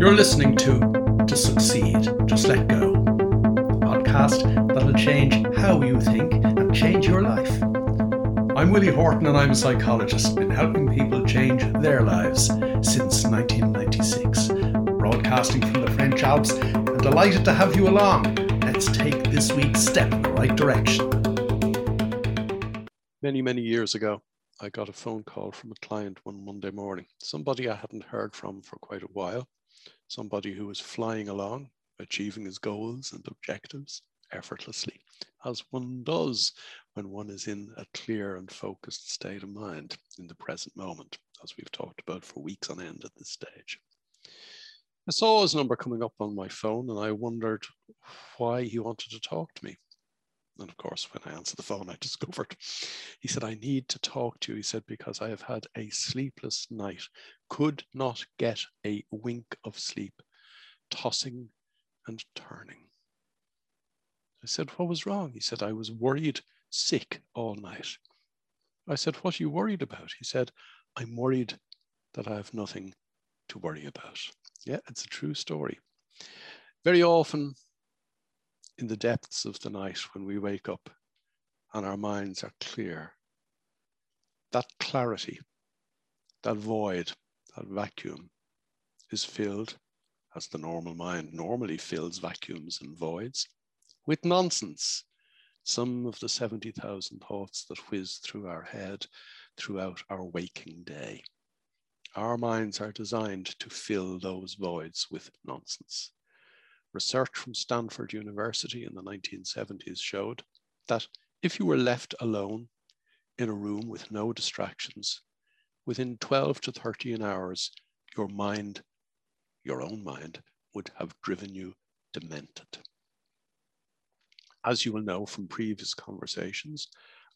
You're listening to To Succeed, Just Let Go, a podcast that'll change how you think and change your life. I'm Willie Horton and I'm a psychologist, been helping people change their lives since 1996. Broadcasting from the French Alps and delighted to have you along. Let's take this week's step in the right direction. Many, many years ago, I got a phone call from a client one Monday morning, somebody I hadn't heard from for quite a while somebody who is flying along, achieving his goals and objectives effortlessly, as one does when one is in a clear and focused state of mind in the present moment, as we've talked about for weeks on end at this stage. I saw his number coming up on my phone and I wondered why he wanted to talk to me. And of course, when I answered the phone, I discovered he said, I need to talk to you. He said, because I have had a sleepless night, could not get a wink of sleep, tossing and turning. I said, What was wrong? He said, I was worried sick all night. I said, What are you worried about? He said, I'm worried that I have nothing to worry about. Yeah, it's a true story. Very often, in the depths of the night when we wake up and our minds are clear. That clarity, that void, that vacuum is filled, as the normal mind normally fills vacuums and voids, with nonsense. Some of the 70,000 thoughts that whiz through our head throughout our waking day. Our minds are designed to fill those voids with nonsense. Research from Stanford University in the 1970s showed that if you were left alone in a room with no distractions, within 12 to 13 hours, your mind, your own mind, would have driven you demented. As you will know from previous conversations,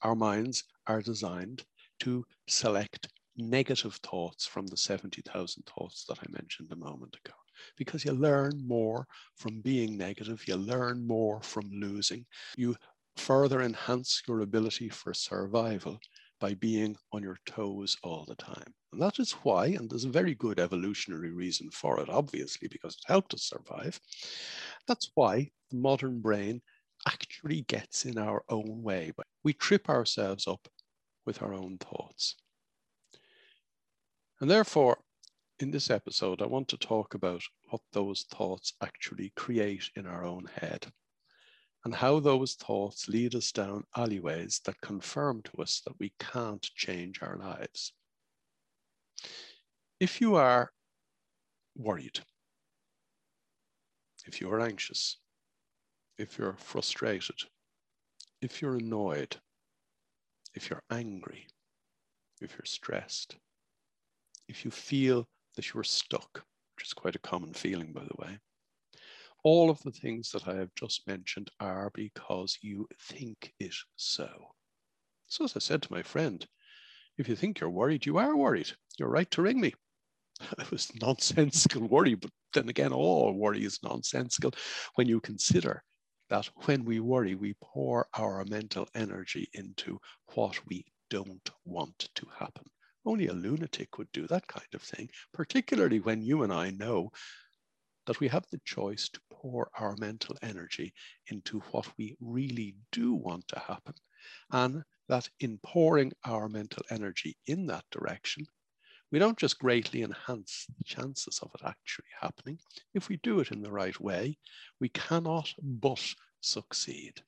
our minds are designed to select negative thoughts from the 70,000 thoughts that I mentioned a moment ago because you learn more from being negative, you learn more from losing, you further enhance your ability for survival by being on your toes all the time. And that is why, and there's a very good evolutionary reason for it, obviously, because it helped us survive. That's why the modern brain actually gets in our own way. But we trip ourselves up with our own thoughts. And therefore, in this episode, I want to talk about what those thoughts actually create in our own head and how those thoughts lead us down alleyways that confirm to us that we can't change our lives. If you are worried, if you are anxious, if you're frustrated, if you're annoyed, if you're angry, if you're stressed, if you feel that you are stuck, which is quite a common feeling, by the way. All of the things that I have just mentioned are because you think it so. So, as I said to my friend, if you think you're worried, you are worried. You're right to ring me. It was nonsensical worry, but then again, all worry is nonsensical when you consider that when we worry, we pour our mental energy into what we don't want to happen. Only a lunatic would do that kind of thing, particularly when you and I know that we have the choice to pour our mental energy into what we really do want to happen. And that in pouring our mental energy in that direction, we don't just greatly enhance the chances of it actually happening. If we do it in the right way, we cannot but succeed.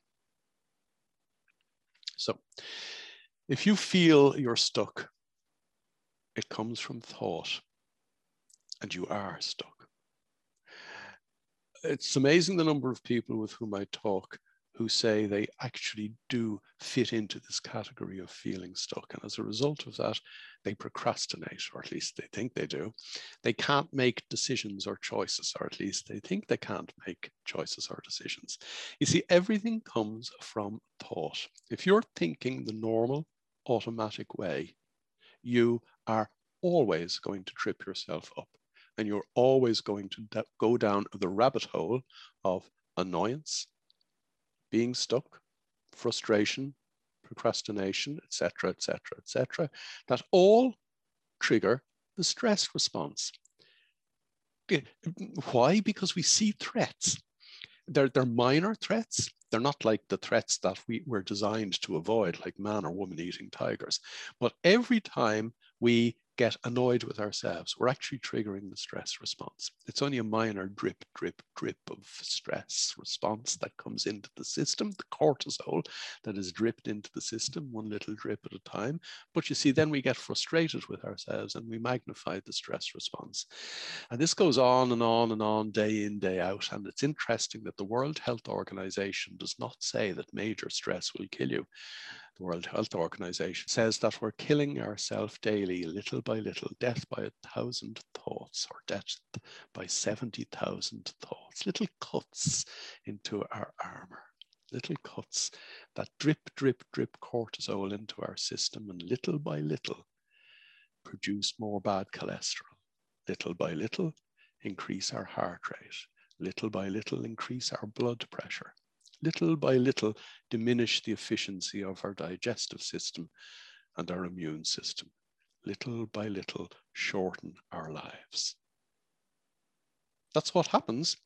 So, if you feel you're stuck it comes from thought, and you are stuck. It's amazing the number of people with whom I talk who say they actually do fit into this category of feeling stuck. And as a result of that, they procrastinate, or at least they think they do. They can't make decisions or choices, or at least they think they can't make choices or decisions. You see, everything comes from thought. If you're thinking the normal, automatic way, you are always going to trip yourself up and you're always going to go down the rabbit hole of annoyance, being stuck, frustration, procrastination, etc., etc., etc., that all trigger the stress response. Why? Because we see threats. They're, they're minor threats. They're not like the threats that we were designed to avoid, like man or woman eating tigers. But every time we get annoyed with ourselves, we're actually triggering the stress response. It's only a minor drip, drip, drip of stress response that comes into the system, the cortisol that is dripped into the system, one little drip at a time. But you see, then we get frustrated with ourselves and we magnify the stress response. And this goes on and on and on, day in, day out. And it's interesting that the World Health Organization does not say that major stress will kill you the World Health Organization says that we're killing ourselves daily, little by little, death by a thousand thoughts, or death by 70,000 thoughts, little cuts into our armor, little cuts that drip, drip, drip cortisol into our system, and little by little produce more bad cholesterol. Little by little, increase our heart rate. Little by little, increase our blood pressure little by little diminish the efficiency of our digestive system and our immune system. Little by little shorten our lives. That's what happens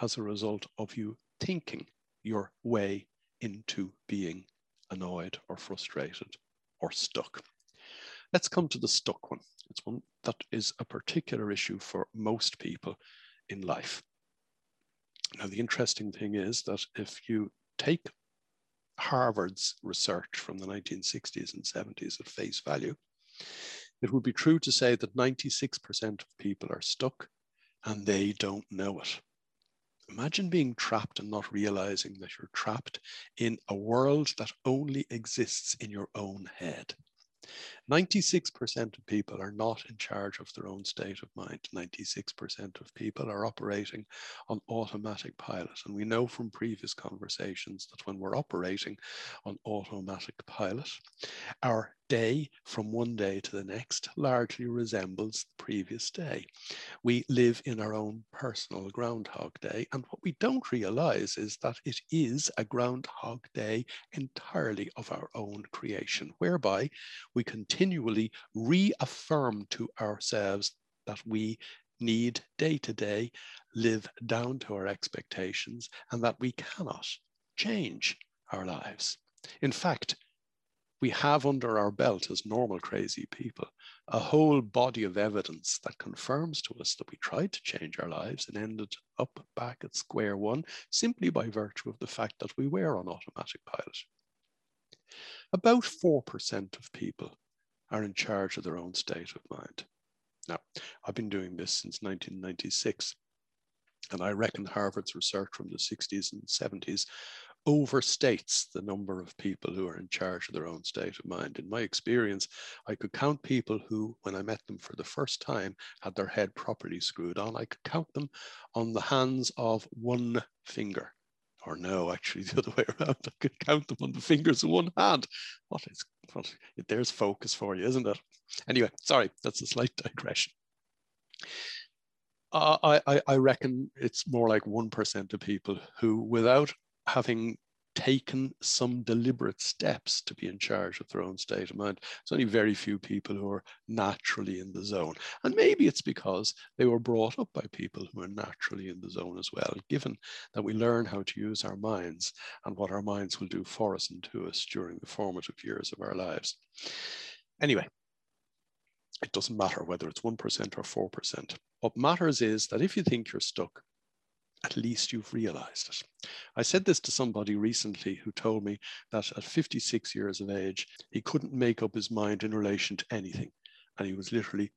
as a result of you thinking your way into being annoyed or frustrated or stuck. Let's come to the stuck one. It's one that is a particular issue for most people in life. Now, the interesting thing is that if you take Harvard's research from the 1960s and 70s at face value, it would be true to say that 96% of people are stuck and they don't know it. Imagine being trapped and not realizing that you're trapped in a world that only exists in your own head. 96% of people are not in charge of their own state of mind. 96% of people are operating on automatic pilot. And we know from previous conversations that when we're operating on automatic pilot, our day from one day to the next largely resembles the previous day. We live in our own personal Groundhog Day. And what we don't realize is that it is a Groundhog Day entirely of our own creation, whereby we continually reaffirm to ourselves that we need day to day live down to our expectations and that we cannot change our lives. In fact, we have under our belt as normal crazy people a whole body of evidence that confirms to us that we tried to change our lives and ended up back at square one simply by virtue of the fact that we were on automatic pilot. About 4% of people are in charge of their own state of mind. Now, I've been doing this since 1996, and I reckon Harvard's research from the 60s and 70s overstates the number of people who are in charge of their own state of mind. In my experience, I could count people who, when I met them for the first time, had their head properly screwed on. I could count them on the hands of one finger. Or no, actually, the other way around. I could count them on the fingers of one hand. What is what? There's focus for you, isn't it? Anyway, sorry, that's a slight digression. Uh, I, I reckon it's more like 1% of people who, without having taken some deliberate steps to be in charge of their own state of mind. There's only very few people who are naturally in the zone. And maybe it's because they were brought up by people who are naturally in the zone as well, given that we learn how to use our minds and what our minds will do for us and to us during the formative years of our lives. Anyway, it doesn't matter whether it's 1% or 4%. What matters is that if you think you're stuck, at least you've realized it. I said this to somebody recently who told me that at 56 years of age, he couldn't make up his mind in relation to anything. And he was literally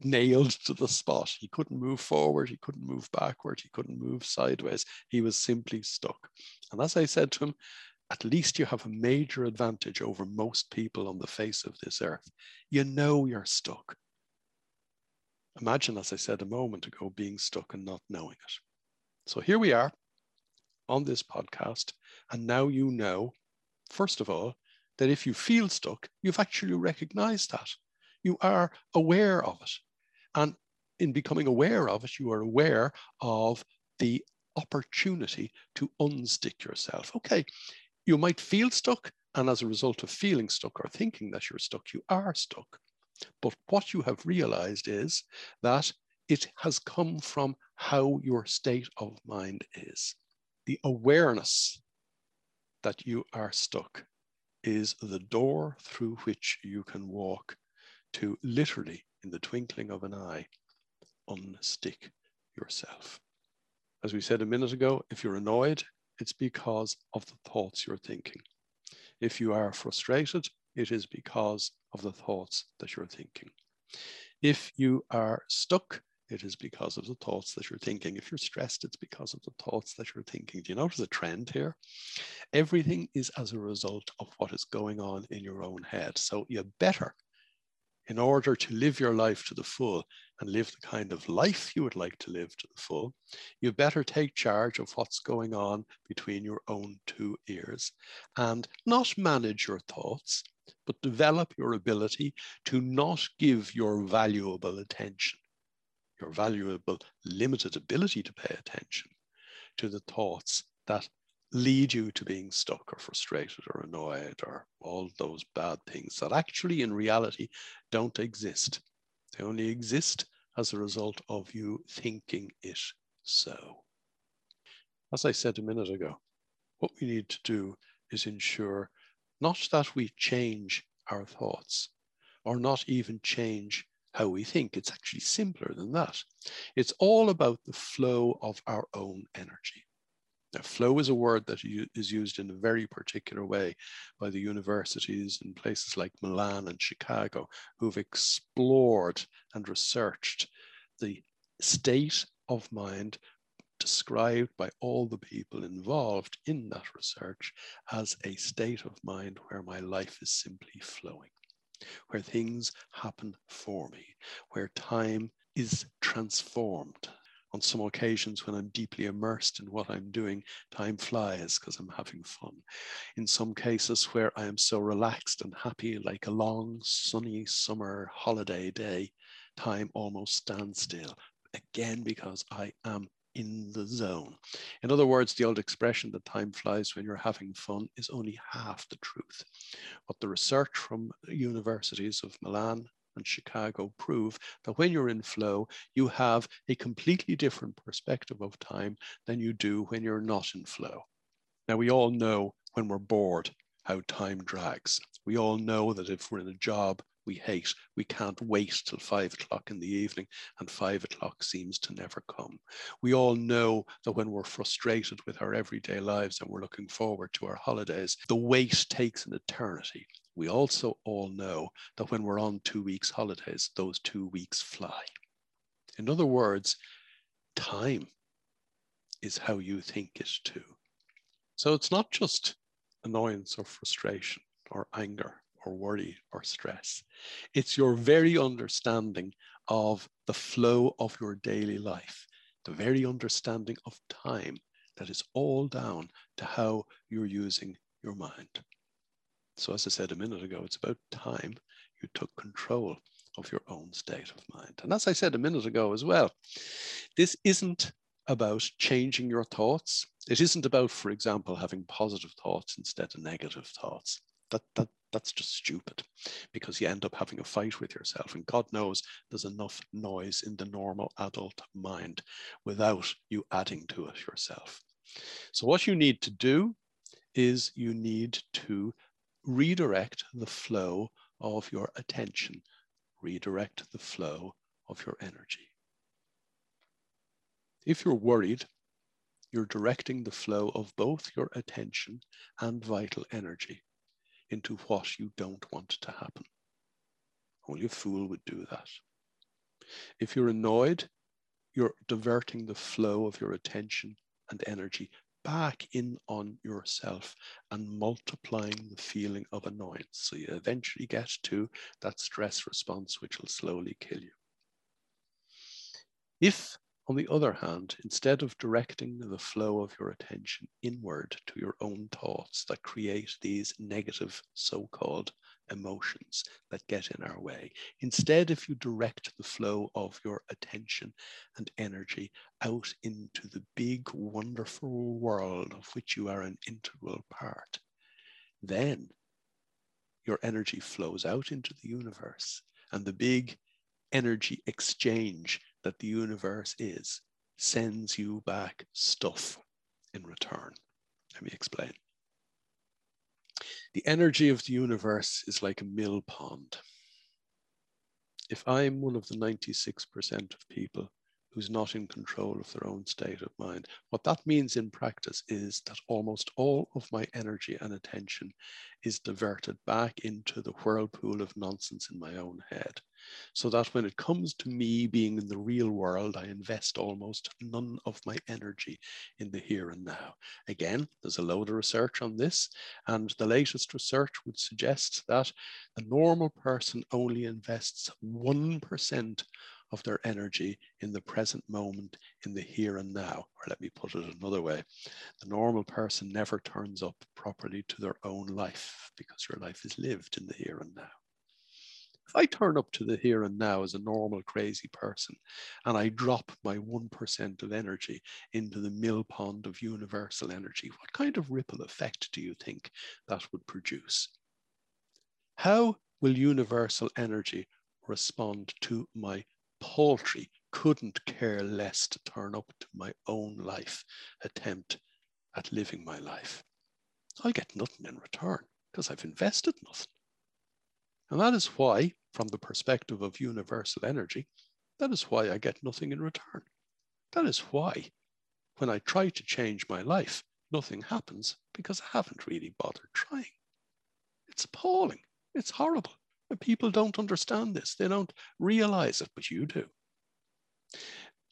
nailed to the spot. He couldn't move forward, he couldn't move backward, he couldn't move sideways. He was simply stuck. And as I said to him, at least you have a major advantage over most people on the face of this earth. You know you're stuck. Imagine, as I said a moment ago, being stuck and not knowing it. So here we are on this podcast. And now you know, first of all, that if you feel stuck, you've actually recognized that. You are aware of it. And in becoming aware of it, you are aware of the opportunity to unstick yourself. Okay, you might feel stuck. And as a result of feeling stuck or thinking that you're stuck, you are stuck. But what you have realized is that it has come from how your state of mind is. The awareness that you are stuck is the door through which you can walk to literally, in the twinkling of an eye, unstick yourself. As we said a minute ago, if you're annoyed, it's because of the thoughts you're thinking. If you are frustrated, it is because of the thoughts that you're thinking. If you are stuck, it is because of the thoughts that you're thinking. If you're stressed, it's because of the thoughts that you're thinking. Do you notice a trend here? Everything is as a result of what is going on in your own head. So you better, in order to live your life to the full and live the kind of life you would like to live to the full, you better take charge of what's going on between your own two ears and not manage your thoughts, but develop your ability to not give your valuable attention your valuable limited ability to pay attention to the thoughts that lead you to being stuck or frustrated or annoyed or all those bad things that actually in reality don't exist. They only exist as a result of you thinking it so. As I said a minute ago, what we need to do is ensure not that we change our thoughts or not even change how we think. It's actually simpler than that. It's all about the flow of our own energy. Now, flow is a word that is used in a very particular way by the universities in places like Milan and Chicago, who've explored and researched the state of mind described by all the people involved in that research as a state of mind where my life is simply flowing where things happen for me, where time is transformed. On some occasions, when I'm deeply immersed in what I'm doing, time flies because I'm having fun. In some cases, where I am so relaxed and happy, like a long, sunny summer holiday day, time almost stands still. Again, because I am in the zone. In other words, the old expression that time flies when you're having fun is only half the truth. What the research from universities of Milan and Chicago prove that when you're in flow, you have a completely different perspective of time than you do when you're not in flow. Now, we all know when we're bored how time drags. We all know that if we're in a job we hate. We can't wait till five o'clock in the evening, and five o'clock seems to never come. We all know that when we're frustrated with our everyday lives and we're looking forward to our holidays, the wait takes an eternity. We also all know that when we're on two weeks' holidays, those two weeks fly. In other words, time is how you think it too. So it's not just annoyance or frustration or anger or worry or stress. It's your very understanding of the flow of your daily life, the very understanding of time that is all down to how you're using your mind. So, as I said a minute ago, it's about time you took control of your own state of mind. And as I said a minute ago as well, this isn't about changing your thoughts. It isn't about, for example, having positive thoughts instead of negative thoughts. That, that, that's just stupid because you end up having a fight with yourself. And God knows there's enough noise in the normal adult mind without you adding to it yourself. So, what you need to do is you need to redirect the flow of your attention, redirect the flow of your energy. If you're worried, you're directing the flow of both your attention and vital energy into what you don't want to happen. Only a fool would do that. If you're annoyed, you're diverting the flow of your attention and energy back in on yourself and multiplying the feeling of annoyance. So you eventually get to that stress response, which will slowly kill you. If on the other hand, instead of directing the flow of your attention inward to your own thoughts that create these negative so called emotions that get in our way, instead, if you direct the flow of your attention and energy out into the big, wonderful world of which you are an integral part, then your energy flows out into the universe and the big energy exchange that the universe is sends you back stuff in return. Let me explain. The energy of the universe is like a mill pond. If I'm one of the 96% of people who's not in control of their own state of mind. What that means in practice is that almost all of my energy and attention is diverted back into the whirlpool of nonsense in my own head. So that when it comes to me being in the real world, I invest almost none of my energy in the here and now. Again, there's a load of research on this, and the latest research would suggest that a normal person only invests 1% of their energy in the present moment, in the here and now. Or let me put it another way the normal person never turns up properly to their own life because your life is lived in the here and now. I turn up to the here and now as a normal crazy person and I drop my 1% of energy into the mill pond of universal energy, what kind of ripple effect do you think that would produce? How will universal energy respond to my paltry, couldn't care less to turn up to my own life attempt at living my life. I get nothing in return because I've invested nothing. And that is why, from the perspective of universal energy, that is why I get nothing in return. That is why, when I try to change my life, nothing happens because I haven't really bothered trying. It's appalling. It's horrible. People don't understand this. They don't realize it, but you do.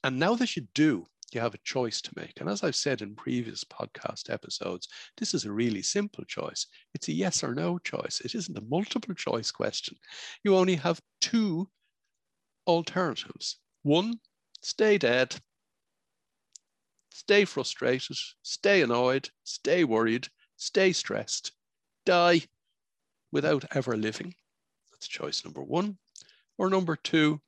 And now that you do, you have a choice to make. And as I've said in previous podcast episodes, this is a really simple choice. It's a yes or no choice. It isn't a multiple choice question. You only have two alternatives. One, stay dead, stay frustrated, stay annoyed, stay worried, stay stressed, die without ever living. That's choice number one. Or number two,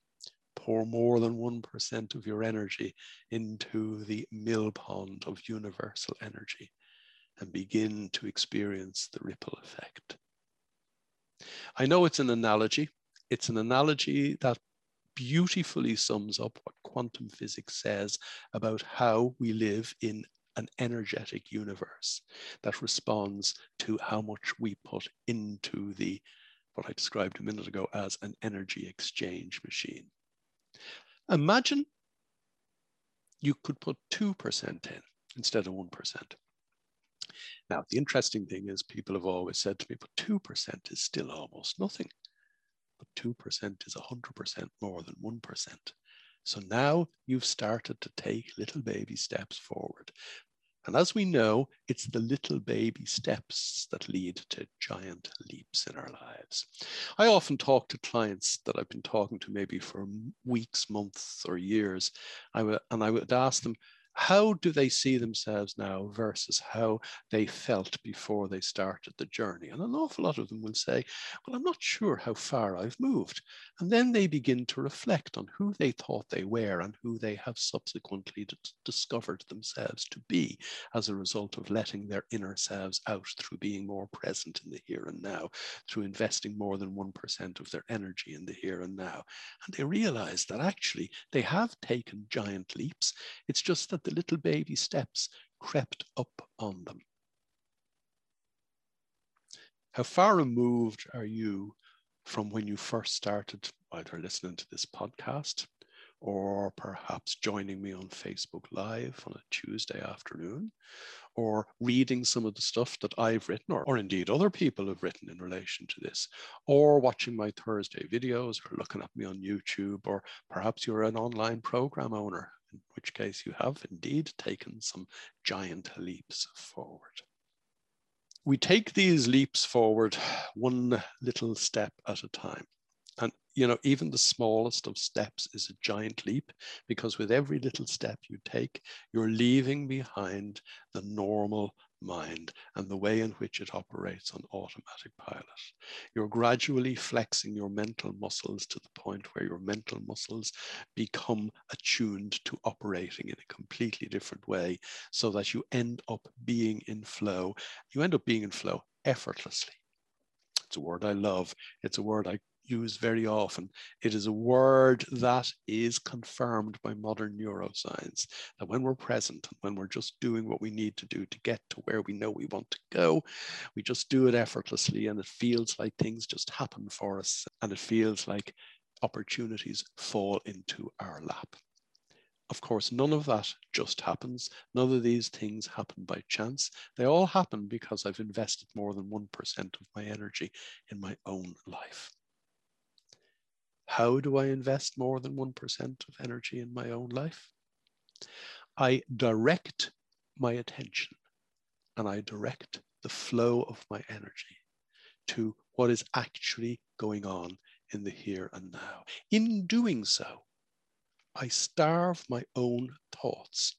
pour more than 1% of your energy into the mill pond of universal energy and begin to experience the ripple effect. I know it's an analogy. It's an analogy that beautifully sums up what quantum physics says about how we live in an energetic universe that responds to how much we put into the what I described a minute ago as an energy exchange machine. Imagine you could put 2% in instead of 1%. Now, the interesting thing is people have always said to me, but 2% is still almost nothing. But 2% is 100% more than 1%. So now you've started to take little baby steps forward. And as we know, it's the little baby steps that lead to giant leaps in our lives. I often talk to clients that I've been talking to maybe for weeks, months, or years. And I would ask them, how do they see themselves now versus how they felt before they started the journey? And an awful lot of them will say, Well, I'm not sure how far I've moved. And then they begin to reflect on who they thought they were and who they have subsequently discovered themselves to be as a result of letting their inner selves out through being more present in the here and now, through investing more than 1% of their energy in the here and now. And they realize that actually they have taken giant leaps. It's just that the little baby steps crept up on them. How far removed are you from when you first started either listening to this podcast or perhaps joining me on Facebook Live on a Tuesday afternoon, or reading some of the stuff that I've written, or, or indeed other people have written in relation to this, or watching my Thursday videos, or looking at me on YouTube, or perhaps you're an online program owner in which case you have indeed taken some giant leaps forward. We take these leaps forward one little step at a time. And you know, even the smallest of steps is a giant leap because with every little step you take, you're leaving behind the normal mind and the way in which it operates on automatic pilot. You're gradually flexing your mental muscles to the point where your mental muscles become attuned to operating in a completely different way so that you end up being in flow. You end up being in flow effortlessly. It's a word I love. It's a word I use very often. It is a word that is confirmed by modern neuroscience that when we're present when we're just doing what we need to do to get to where we know we want to go, we just do it effortlessly and it feels like things just happen for us and it feels like opportunities fall into our lap. Of course, none of that just happens. None of these things happen by chance. They all happen because I've invested more than 1% of my energy in my own life. How do I invest more than 1% of energy in my own life? I direct my attention and I direct the flow of my energy to what is actually going on in the here and now. In doing so, I starve my own thoughts,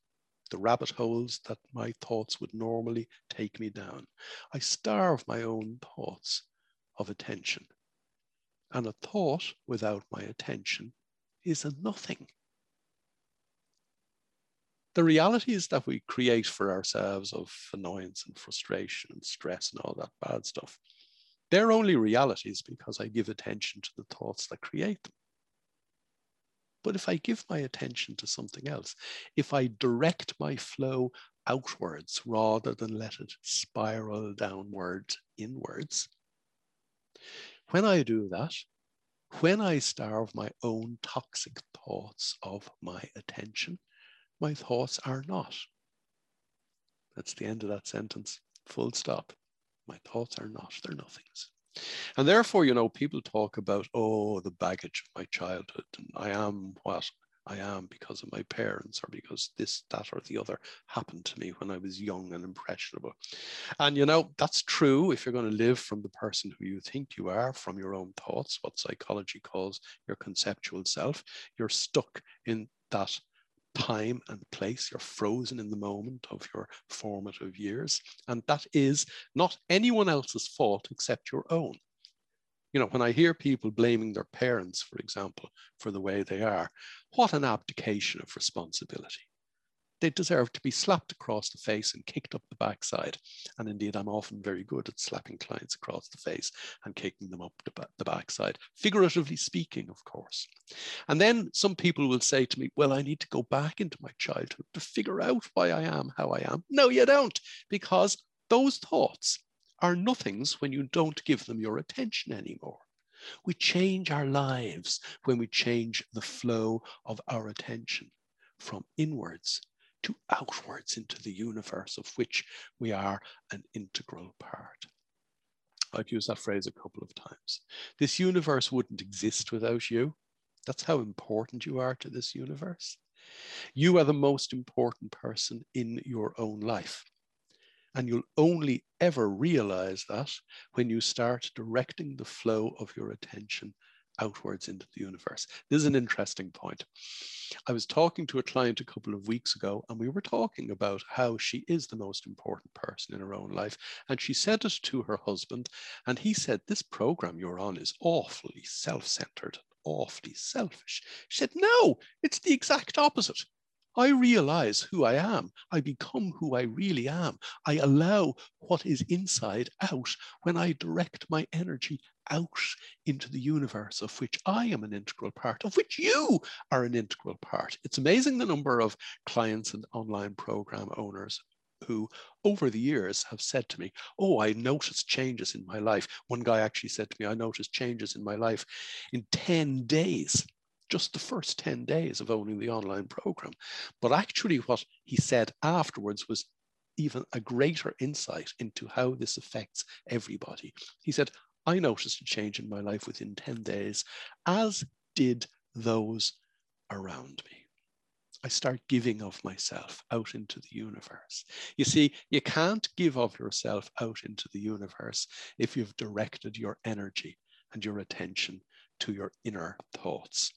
the rabbit holes that my thoughts would normally take me down. I starve my own thoughts of attention. And a thought without my attention is a nothing. The realities that we create for ourselves of annoyance and frustration and stress and all that bad stuff, they're only realities because I give attention to the thoughts that create them. But if I give my attention to something else, if I direct my flow outwards rather than let it spiral downwards inwards, when I do that, when I starve my own toxic thoughts of my attention, my thoughts are not. That's the end of that sentence. Full stop. My thoughts are not, they're nothings. And therefore, you know, people talk about, oh, the baggage of my childhood, and I am what I am because of my parents or because this, that, or the other happened to me when I was young and impressionable. And, you know, that's true if you're going to live from the person who you think you are, from your own thoughts, what psychology calls your conceptual self. You're stuck in that time and place. You're frozen in the moment of your formative years. And that is not anyone else's fault except your own. You know, when I hear people blaming their parents, for example, for the way they are, what an abdication of responsibility they deserve to be slapped across the face and kicked up the backside. And indeed, I'm often very good at slapping clients across the face and kicking them up the backside, figuratively speaking, of course. And then some people will say to me, Well, I need to go back into my childhood to figure out why I am how I am. No, you don't, because those thoughts are nothings when you don't give them your attention anymore. We change our lives when we change the flow of our attention from inwards to outwards into the universe of which we are an integral part. I've used that phrase a couple of times. This universe wouldn't exist without you. That's how important you are to this universe. You are the most important person in your own life. And you'll only ever realize that when you start directing the flow of your attention outwards into the universe. This is an interesting point. I was talking to a client a couple of weeks ago, and we were talking about how she is the most important person in her own life. And she said it to her husband, and he said, This program you're on is awfully self centered, awfully selfish. She said, No, it's the exact opposite. I realize who I am. I become who I really am. I allow what is inside out when I direct my energy out into the universe of which I am an integral part, of which you are an integral part. It's amazing the number of clients and online program owners who over the years have said to me, Oh, I noticed changes in my life. One guy actually said to me, I noticed changes in my life in 10 days just the first 10 days of owning the online program. But actually, what he said afterwards was even a greater insight into how this affects everybody. He said, I noticed a change in my life within 10 days, as did those around me. I start giving of myself out into the universe. You see, you can't give of yourself out into the universe if you've directed your energy and your attention to your inner thoughts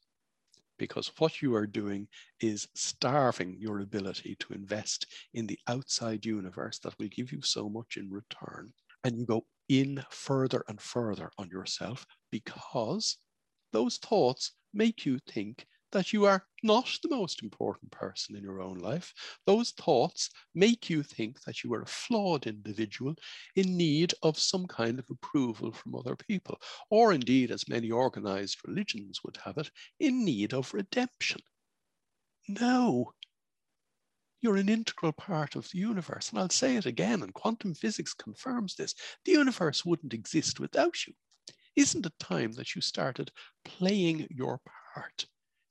because what you are doing is starving your ability to invest in the outside universe that will give you so much in return. And you go in further and further on yourself because those thoughts make you think that you are not the most important person in your own life. Those thoughts make you think that you are a flawed individual in need of some kind of approval from other people, or indeed, as many organized religions would have it, in need of redemption. No, you're an integral part of the universe. And I'll say it again, and quantum physics confirms this the universe wouldn't exist without you. Isn't it time that you started playing your part?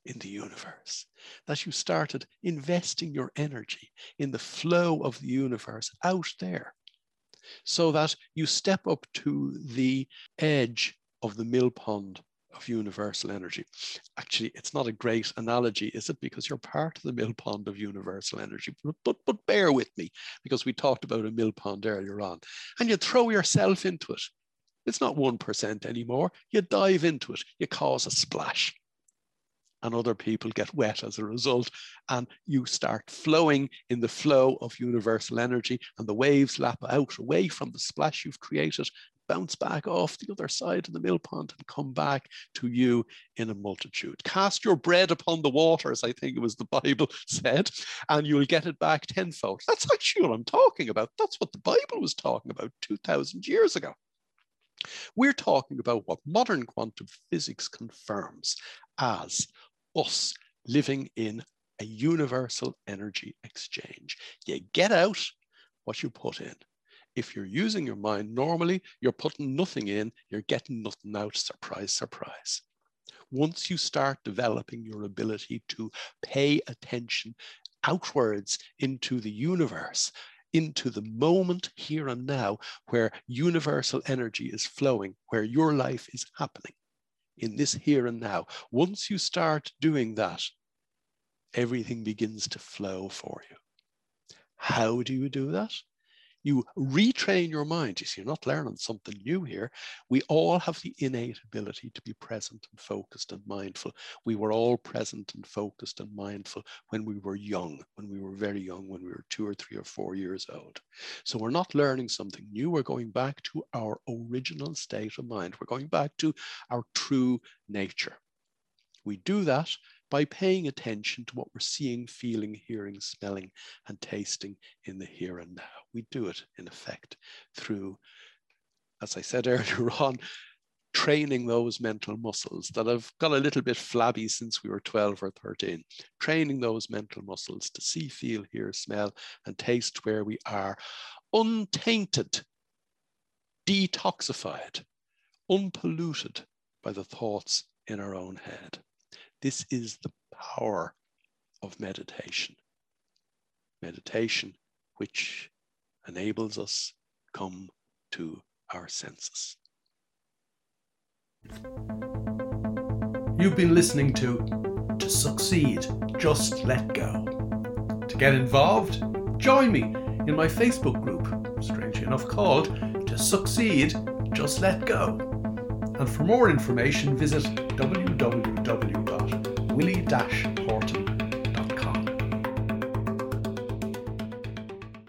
In the universe, that you started investing your energy in the flow of the universe out there, so that you step up to the edge of the mill pond of universal energy. Actually, it's not a great analogy, is it? Because you're part of the mill pond of universal energy. But, but, but bear with me, because we talked about a mill pond earlier on, and you throw yourself into it. It's not 1% anymore. You dive into it, you cause a splash and other people get wet as a result. And you start flowing in the flow of universal energy, and the waves lap out away from the splash you've created, bounce back off the other side of the mill pond, and come back to you in a multitude. Cast your bread upon the waters, I think it was the Bible said, and you'll get it back tenfold. That's actually what I'm talking about. That's what the Bible was talking about 2,000 years ago. We're talking about what modern quantum physics confirms as us living in a universal energy exchange. You get out what you put in. If you're using your mind normally, you're putting nothing in, you're getting nothing out. Surprise, surprise. Once you start developing your ability to pay attention outwards into the universe, into the moment here and now where universal energy is flowing, where your life is happening, in this here and now. Once you start doing that, everything begins to flow for you. How do you do that? You retrain your mind. You see, you're not learning something new here. We all have the innate ability to be present and focused and mindful. We were all present and focused and mindful when we were young, when we were very young, when we were two or three or four years old. So we're not learning something new. We're going back to our original state of mind. We're going back to our true nature. We do that by paying attention to what we're seeing, feeling, hearing, smelling, and tasting in the here and now. We do it, in effect, through, as I said earlier on, training those mental muscles that have got a little bit flabby since we were 12 or 13, training those mental muscles to see, feel, hear, smell, and taste where we are untainted, detoxified, unpolluted by the thoughts in our own head. This is the power of meditation. Meditation, which enables us come to our senses. You've been listening to To Succeed, Just Let Go. To get involved, join me in my Facebook group, strangely enough called To Succeed, Just Let Go. And for more information, visit www willie-horton.com.